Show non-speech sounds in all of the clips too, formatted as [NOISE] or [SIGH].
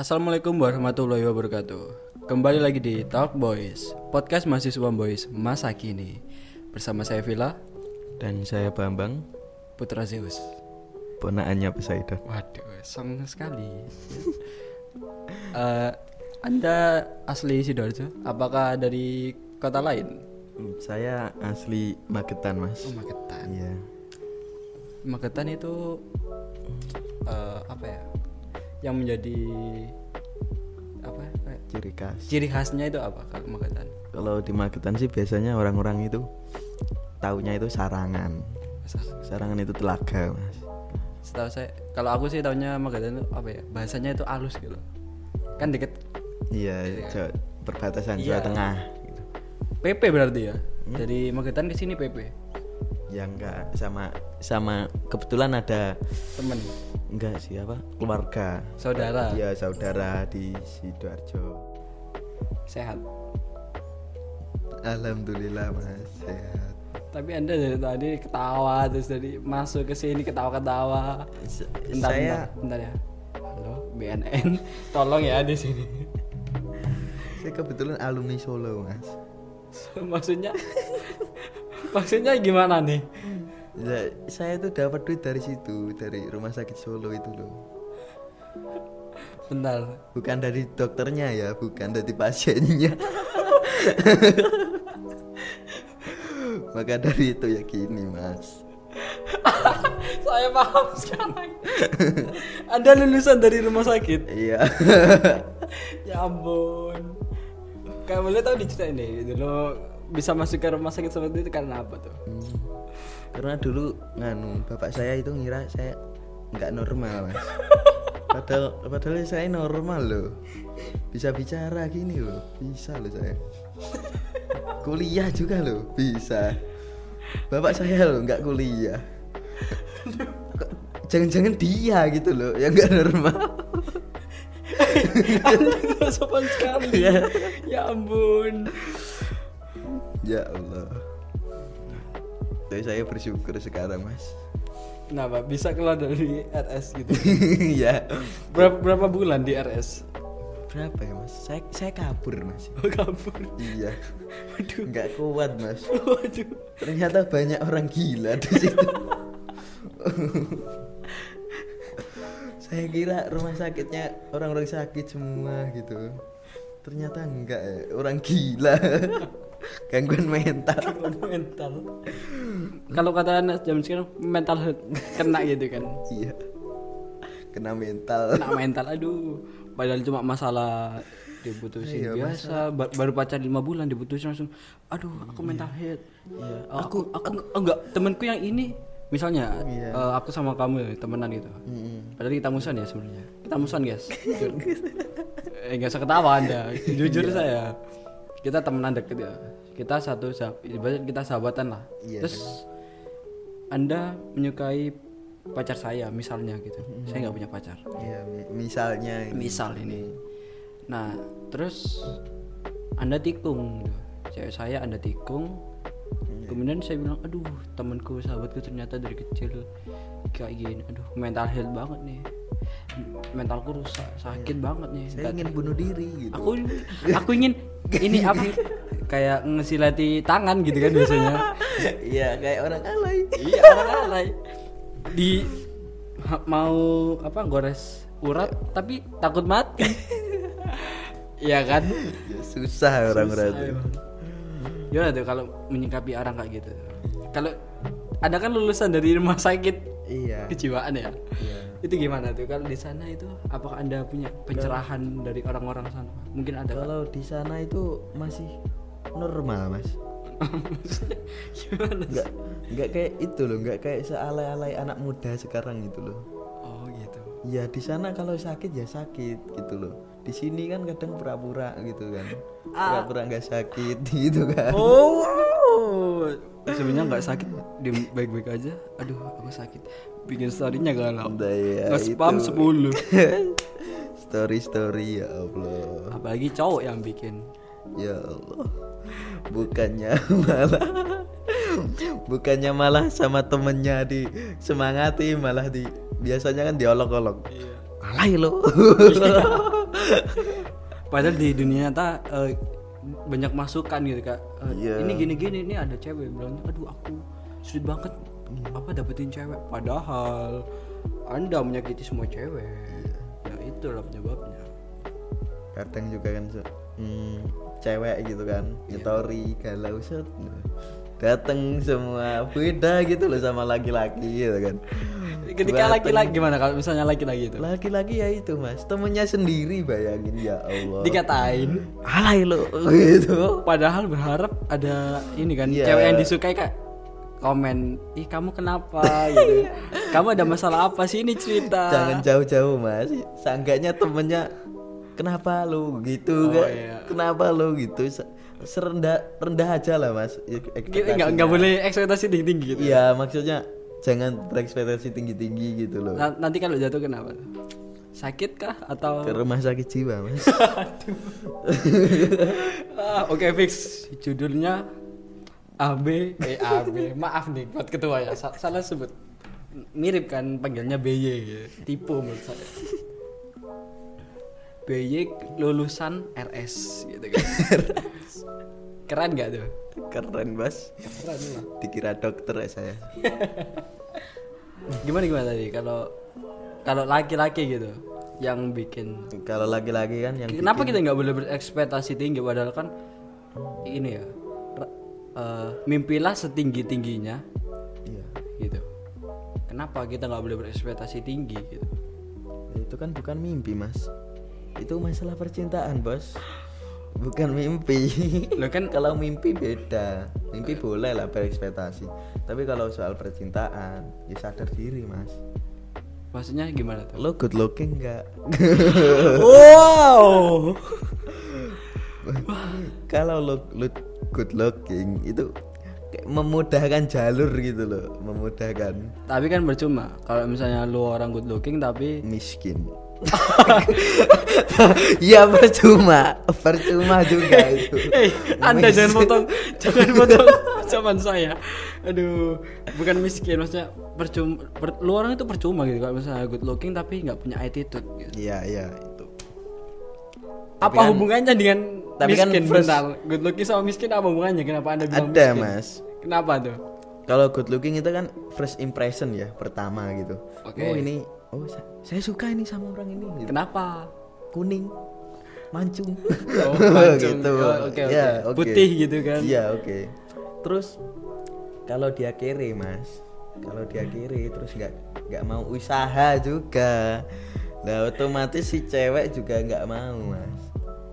Assalamualaikum warahmatullahi wabarakatuh. Kembali lagi di Talk Boys, podcast mahasiswa boys masa kini. Bersama saya Villa Dan saya Bambang, Putra Zeus. ponakannya Poseidon. Waduh, song sekali. [LAUGHS] Eh, anda asli sidoarjo? Apakah dari kota lain? Hmm, Saya asli Magetan, Mas. Oh, Magetan. Iya. Magetan itu eh, apa ya? Yang menjadi apa? ya, kayak Ciri khas. Ciri khasnya itu apa kalau Magetan? Kalau di Magetan sih biasanya orang-orang itu taunya itu sarangan. Sarangan itu telaga, Mas. Setahu saya, kalau aku sih tahunya Magetan itu apa ya? Bahasanya itu halus gitu. Kan deket Iya, Jawa- perbatasan Iya. Jawa Tengah gitu. PP berarti ya. Dari Magetan ke sini PP. Ya enggak sama sama kebetulan ada Temen, enggak sih apa? Keluarga. saudara, Iya, saudara di Sidoarjo. sehat. Alhamdulillah, Mas. Sehat. Tapi Anda dari tadi ketawa terus dari masuk ke sini ketawa-ketawa. Se- Bentar, saya bentar, bentar ya. Halo, BNN. [LAUGHS] Tolong ya di sini. saya kebetulan alumni Solo, Mas. [LAUGHS] maksudnya Maksudnya gimana nih? Ya, saya tuh dapat duit dari situ, dari rumah sakit Solo itu loh. Bentar. Bukan dari dokternya ya, bukan dari pasiennya. [LAUGHS] Maka dari itu ya gini, Mas. [LAUGHS] Saya paham sekarang. Anda lulusan dari rumah sakit. Iya. [LAUGHS] ya ampun. Kayak boleh tahu diceritain deh dulu bisa masuk ke rumah sakit seperti itu karena apa tuh? Hmm. Karena dulu nganu, bapak saya itu ngira saya nggak normal, Mas. [LAUGHS] Padahal padahal saya normal loh. Bisa bicara gini loh, bisa loh saya. Kuliah juga loh, bisa. Bapak saya loh nggak kuliah. Jangan-jangan dia gitu loh yang nggak normal. [LAUGHS] Anda sopan sekali. Iya. ya ampun. Ya Allah. Tapi saya bersyukur sekarang, Mas. Kenapa bisa keluar dari RS gitu? [LAUGHS] ya. Berapa, berapa bulan di RS? Berapa ya, Mas? Saya saya kabur, Mas. Oh, kabur. Iya. Waduh. Nggak kuat, Mas. [LAUGHS] Waduh. Ternyata banyak orang gila di situ. [LAUGHS] saya kira rumah sakitnya orang-orang sakit semua gitu. Ternyata enggak ya, orang gila. Gangguan mental. mental. Kalau kata anak jam sekarang mental health kena gitu kan. Iya. Kena mental. Kena mental aduh. Padahal cuma masalah diputusin Iya, biasa Ba- baru pacar lima bulan diputusin langsung aduh aku mental head Iya. aku aku enggak temanku yang ini misalnya Iya. eh, aku sama kamu ya, temenan gitu Mm-mm. padahal kita musuhan ya sebenarnya kita musuhan guys Jujur. [LAUGHS] eh nggak usah ketawa anda [LAUGHS] jujur Iya. saya kita temenan deket ya. Kita satu sah- ibarat kita sahabatan lah. Iya, terus anda menyukai pacar saya misalnya gitu. Saya nggak punya pacar. Iya, mi- misalnya ini. misal ini. Nah terus anda tikung. Gitu. cewek saya anda tikung. Kemudian saya bilang aduh temanku sahabatku ternyata dari kecil kayak gini. Aduh mental health banget nih mentalku rusak sakit banget nih Saya ingin bunuh diri gitu. aku aku ingin ini apa kayak ngesilati tangan gitu kan biasanya Iya, kayak orang alay. iya orang alay di mau apa gores urat tapi takut mati Iya kan Ya, susah orang-orang Susah itu. gimana tuh kalau menyikapi orang kayak gitu kalau ada kan lulusan dari rumah sakit Iya. kejiwaan ya Iya. Itu gimana tuh kalau di sana itu apakah anda punya pencerahan dari orang-orang sana mungkin ada kan? Kalau di sana itu masih normal, Mas. [LAUGHS] gimana Enggak enggak kayak itu loh, enggak kayak sealai-alai anak muda sekarang gitu loh. oh gitu Ya di sana kalau sakit ya sakit gitu loh. Di sini kan kadang pura-pura gitu kan. Pura-pura nggak sakit [LAUGHS] gitu kan. oh sebenarnya nggak sakit dia baik-baik aja aduh aku sakit bikin storynya galau ya, nge-spam itu. 10 [LAUGHS] Story-story ya Allah. apalagi cowok yang bikin Ya Allah. Bukannya malah bukannya malah sama temennya di semangati malah di biasanya kan diolok-olok. iya Alay lo. padahal di dunia nyata eh, banyak masukan gitu kak. Eh, Iya. ini gini gini ini ada cewek. Bilang aduh aku sulit banget. Apa dapetin cewek? Padahal anda menyakiti semua cewek. Ya itulah penyebabnya. Kadang juga kan hmm, cewek gitu kan nyetori galau set dateng semua beda gitu loh sama laki-laki gitu kan. Ketika laki-laki gimana kalau misalnya laki-laki itu? Laki-laki ya itu mas. Temennya sendiri bayangin ya Allah. Dikatain. Alay lo. [LAUGHS] Gitu. Padahal berharap ada ini kan Iya. cewek yang disukai kak komen ih kamu kenapa? gitu. [LAUGHS] Kamu ada masalah apa sih ini cerita? Jangan jauh-jauh mas. Seenggaknya temennya kenapa lo gitu? Oh, kan iya. kenapa lo gitu serendah rendah aja lah mas nggak nggak boleh ekspektasi tinggi tinggi gitu. Iya maksudnya jangan berekspektasi tinggi-tinggi gitu loh. Na- nanti kalau jatuh kenapa? Sakit kah atau? Ke rumah sakit jiwa mas. [LAUGHS] Ah, oke fix. Judulnya AB eh AB maaf nih buat ketua ya. Sa- salah sebut. Mirip kan panggilnya BY gitu. tipe menurut saya BY lulusan RS gitu kan. [LAUGHS] Keren gak tuh? Keren mas keren lah. Dikira dokter ya saya. [LAUGHS] Gimana gimana tadi? Kalau kalau laki-laki gitu yang bikin. Kalau lagi-lagi kan yang Kenapa kita nggak boleh berekspektasi tinggi? Padahal kan ini ya eh, mimpilah setinggi tingginya iya. Gitu. Kenapa kita nggak boleh berekspektasi tinggi gitu? itu kan bukan mimpi mas itu masalah percintaan bos. Bukan mimpi. Lo kan [LAUGHS] kalau mimpi beda. Mimpi boleh lah berekspektasi. Tapi kalau soal percintaan ya sadar diri mas. Maksudnya gimana tuh? lo good looking nggak? [LAUGHS] Wow. kalau lo, lo good looking itu kayak memudahkan jalur gitu loh. Memudahkan. Tapi kan percuma. Kalau misalnya lu orang good looking tapi miskin [LAUGHS] ya percuma percuma juga [LAUGHS] itu Eh, Anda jangan potong, jangan [LAUGHS] potong zaman saya. Aduh, bukan miskin, maksudnya percuma. per- lu orang itu percuma gitu kalau misalnya good looking tapi nggak punya attitude. Gitu. iya iya itu Apa kan- hubungannya dengan tapi kan miskin? first- Bentar, good looking sama miskin apa hubungannya? Kenapa anda bilang ada miskin? mas Kenapa tuh? kalau good looking itu kan first impression ya pertama gitu Oke. oh ini oh sa- saya suka ini sama orang ini gitu. Kenapa? kuning mancung Oh, [LAUGHS] mancung. gitu Oh, oke, oke. Ya, oke. Putih gitu kan? iya oke terus kalau dia kere mas kalau dia kere terus nggak nggak mau usaha juga nah otomatis si cewek juga nggak mau mas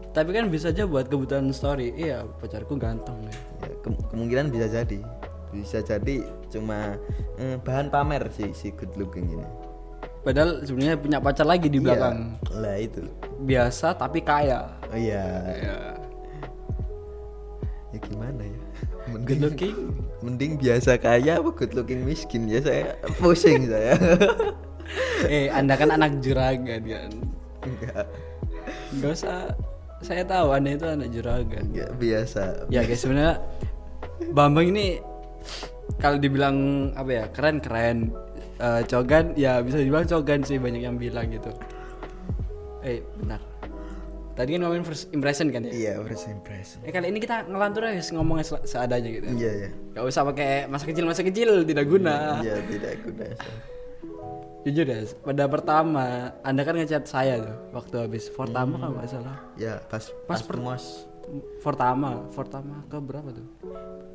Tapi kan bisa aja buat kebutuhan story. Iya, pacarku ganteng. ya. ya, ke- kemungkinan bisa jadi bisa jadi cuma eh, bahan pamer si si good looking ini Padahal sebenarnya punya pacar lagi di belakang. Iya, lah itu Biasa tapi kaya. oh iya Ya. ya gimana ya [LAUGHS] Good mending looking. mending biasa kaya apa good looking miskin ya saya pusing saya [LAUGHS] eh, Anda kan anak juragan kan. enggak Gak usah saya tahu Anda itu anak juragan. enggak biasa Ya guys sebenarnya Bambang ini kalau dibilang apa ya keren keren Eh, cogan ya bisa dibilang cogan sih banyak yang bilang gitu. Eh benar. Tadi kan ngomongin first impression kan ya. iya first impression Eh kali ini kita ngelantur aja ngomongnya se- seadanya gitu. iya iya Gak usah pakai masa kecil masa kecil tidak guna. iya tidak guna Jujur ya, pada pertama Anda kan ngechat saya tuh waktu habis Fortama kalau nggak salah. ya pas Pas pas, per- mos Fortama, Fortama ke berapa tuh?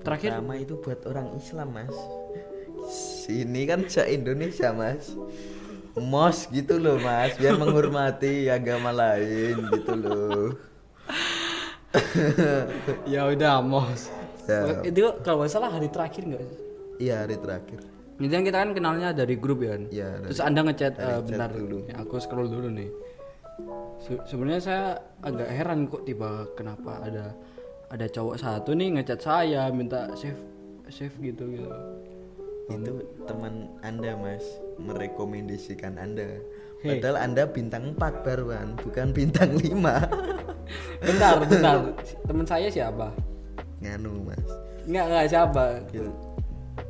Terakhir pertama itu buat orang Islam mas sini kan se Indonesia mas mos gitu loh mas biar menghormati agama lain gitu loh [LAUGHS] ya udah mos. Ya. Itu kalau nggak salah hari terakhir nggak? sih? iya hari terakhir Itu kan kita kan kenalnya dari grup ya kan. Iya, dari- Terus Anda ngechat benar dulu. Ya, aku scroll dulu nih. Se- Sebenarnya saya agak heran kok tiba kenapa ada ada cowok satu nih ngechat saya minta save save gitu gitu. Itu teman anda mas merekomendasikan anda Hei. padahal anda bintang 4 baruan bukan bintang 5 [LAUGHS] Bentar, bentar. Teman saya siapa? nganu mas Enggak, enggak siapa. kill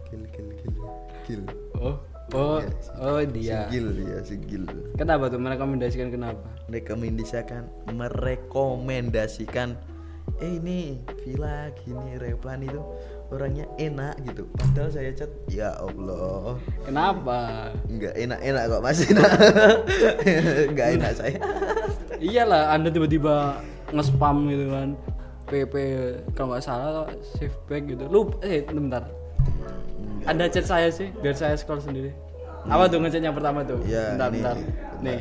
kill kill kill kill Oh, oh Iya, oh dia Sigil ya, sigil. kenapa tuh merekomendasikan kenapa Rekomendasikan merekomendasikan eh ini villa gini Replan itu orangnya enak gitu. Padahal saya chat ya Allah. kenapa? Enggak enak-enak kok Mas. [LAUGHS] Enak. Enggak enak saya. iyalah anda tiba-tiba nge-spam gitu kan. PP kalau nggak salah save back gitu. Lu eh bentar. Anda chat saya sih biar saya scroll sendiri. Apa tuh ngechat yang pertama tuh? Ya, bentar ini, bentar. ini. nih.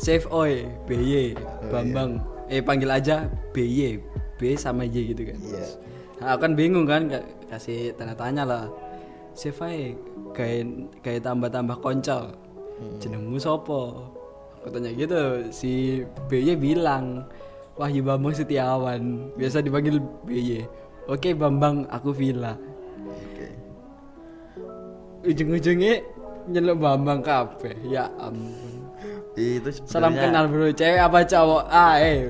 Save oi BY Bambang. Eh panggil aja BY B sama Y gitu kan. Iya. Nah, aku kan bingung kan ka- kasih tanda tanya lah. Save aja kayak kayak tambah-tambah koncol. Jenengmu sopo? Aku tanya gitu. Si BY bilang Wahyu Bambang Setiawan. Biasa dipanggil BY oke Bambang aku Villa. Oke. ujung-ujungnya nyeluk Bambang kape ya ampun. Itu salam sebenarnya kenal bro. Cewek apa cowok? Ah eh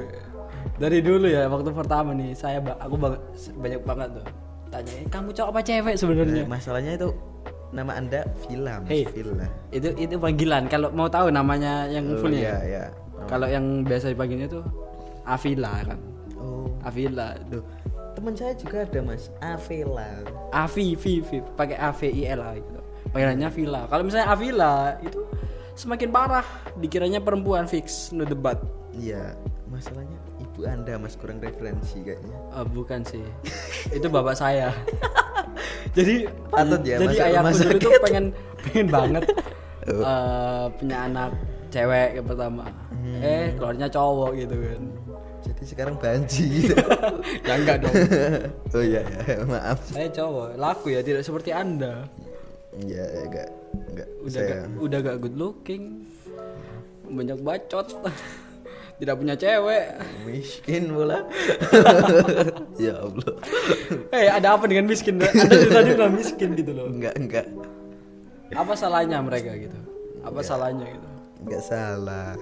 dari dulu ya waktu pertama nih saya ba- aku banyak banget tuh tanya "Eh, kamu cowok apa cewek sebenarnya Eh, masalahnya itu nama Anda Villa, Mas. Hey. Villa. itu itu panggilan kalau mau tahu namanya yang Oh, fullnya iya, iya. kalau yang biasa dipanggilnya tuh Avila kan Oh, Avila Duh, teman saya juga ada Mas, Avela. Avi V V pakai A V I L A gitu panggilannya Villa kalau misalnya Avila itu semakin parah dikiranya perempuan fix no debat Iya, masalahnya ibu Anda Mas kurang referensi kayaknya. Ah, bukan sih itu bapak saya [LAUGHS] jadi Patut ya, jadi ayahku dulu tuh pengen pengen banget [LAUGHS] Oh. eh, punya anak cewek yang pertama Hmm. eh keluarnya cowok gitu kan Jadi sekarang banji [LAUGHS] gitu. ya enggak dong oh iya, ya, maaf. saya cowok laku ya tidak seperti anda Iya, ya, enggak enggak. udah saya gak, udah gak good looking banyak bacot tidak punya cewek miskin pula. [LAUGHS] ya Allah. eh ada apa dengan miskin anda dari tadi bilang miskin gitu loh Enggak, enggak. apa salahnya mereka gitu apa salahnya gitu Enggak salah.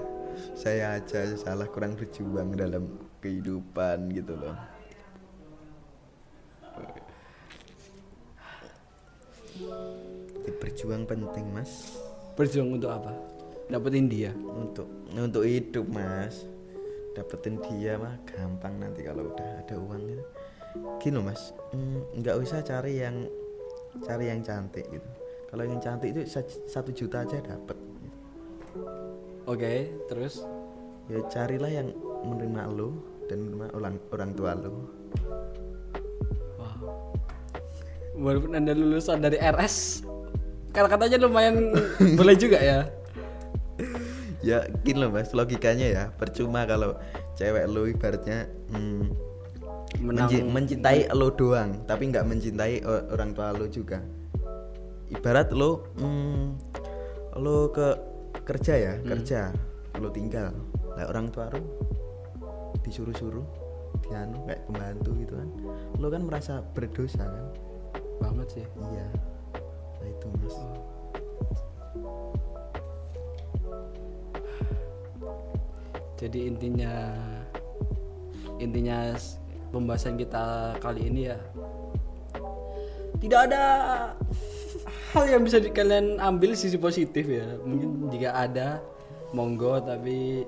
Saya aja salah kurang berjuang dalam kehidupan gitu loh. Berjuang penting, Mas. berjuang untuk apa dapetin dia Untuk untuk hidup, Mas. Dapetin dia mah gampang nanti kalau udah ada uang gitu. Gini Mas. mm, nggak usah cari yang cari yang cantik gitu. Kalau yang cantik itu sa- satu juta aja dapat. gitu. oke terus ya carilah yang menerima lo dan menerima orang orang tua lo wow walaupun anda lulusan dari RS kata-katanya lumayan boleh juga ya ya gini loh mas logikanya ya. Percuma kalau cewek lo ibaratnya mm, menang. menci- mencintai lo doang tapi nggak mencintai orang tua lo juga. Ibarat lo mm, lo ke kerja ya kerja lo tinggal. Lah orang tua lo disuruh-suruh dianu kayak pembantu gitu kan. Lo kan merasa berdosa kan? Banget sih. Iya. Nah itu mas. Jadi intinya intinya pembahasan kita kali ini ya tidak ada hal yang bisa di- kalian ambil sisi positif ya. Mungkin jika ada monggo. Tapi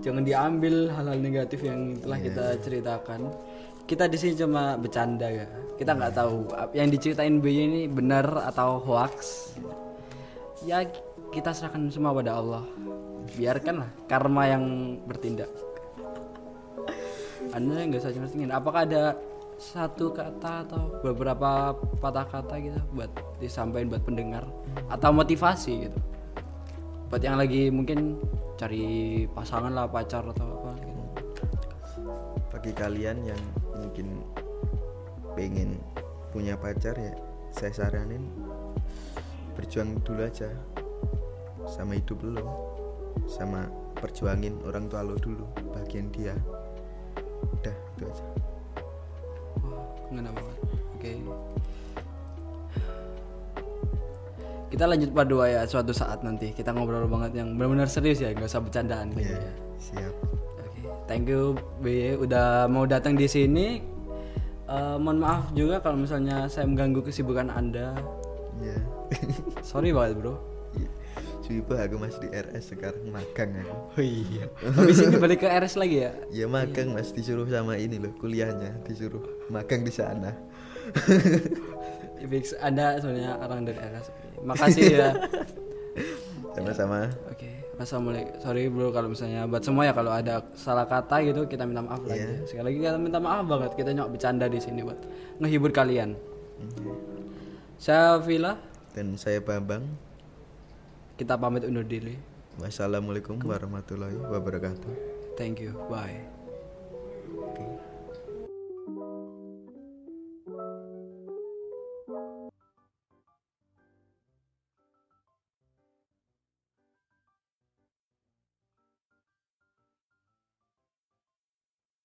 jangan diambil hal-hal negatif yang telah kita ceritakan. Kita di sini cuma bercanda ya. Kita nggak tahu ap- yang diceritain BY ini benar atau hoax. Ya kita serahkan semua pada Allah biarkanlah karma yang bertindak. Anda nggak usah cemertingin apakah ada satu kata atau beberapa patah kata gitu buat disampaikan buat pendengar? Atau motivasi gitu? Buat yang lagi mungkin cari pasangan lah pacar atau apa gitu. Bagi kalian yang mungkin pengen punya pacar ya, saya saranin berjuang dulu aja. Sama hidup lo, sama perjuangin orang tua lo dulu, bagian dia. Udah itu aja. Wah, ngena banget. Oke. Kita lanjut 2 ya suatu saat nanti. Kita ngobrol banget yang benar-benar serius ya, nggak usah bercandaan gitu Iya, ya. siap. Oke, thank you BY udah mau datang di sini. Eh, mohon maaf juga kalau misalnya saya mengganggu kesibukan Anda. ya sorry banget bro Suwipo aku mas di RS sekarang magang aku. Oh iya. Habis ini balik ke RS lagi ya? Ya magang mas. Disuruh sama ini loh kuliahnya. Disuruh magang di sana. [LAUGHS] Fix, anda sebenarnya orang dari RS makasih ya. [LAUGHS] Sama-sama. Oke. Assalamualaikum sorry bro kalau misalnya buat semua ya kalau ada salah kata gitu kita minta maaf lagi. Iya. sekali lagi kita minta maaf banget. Kita nyok bercanda di sini buat ngehibur kalian. Saya Vila dan saya Bambang kita pamit undur diri. Wassalamualaikum warahmatullahi wabarakatuh. Thank you. Bye.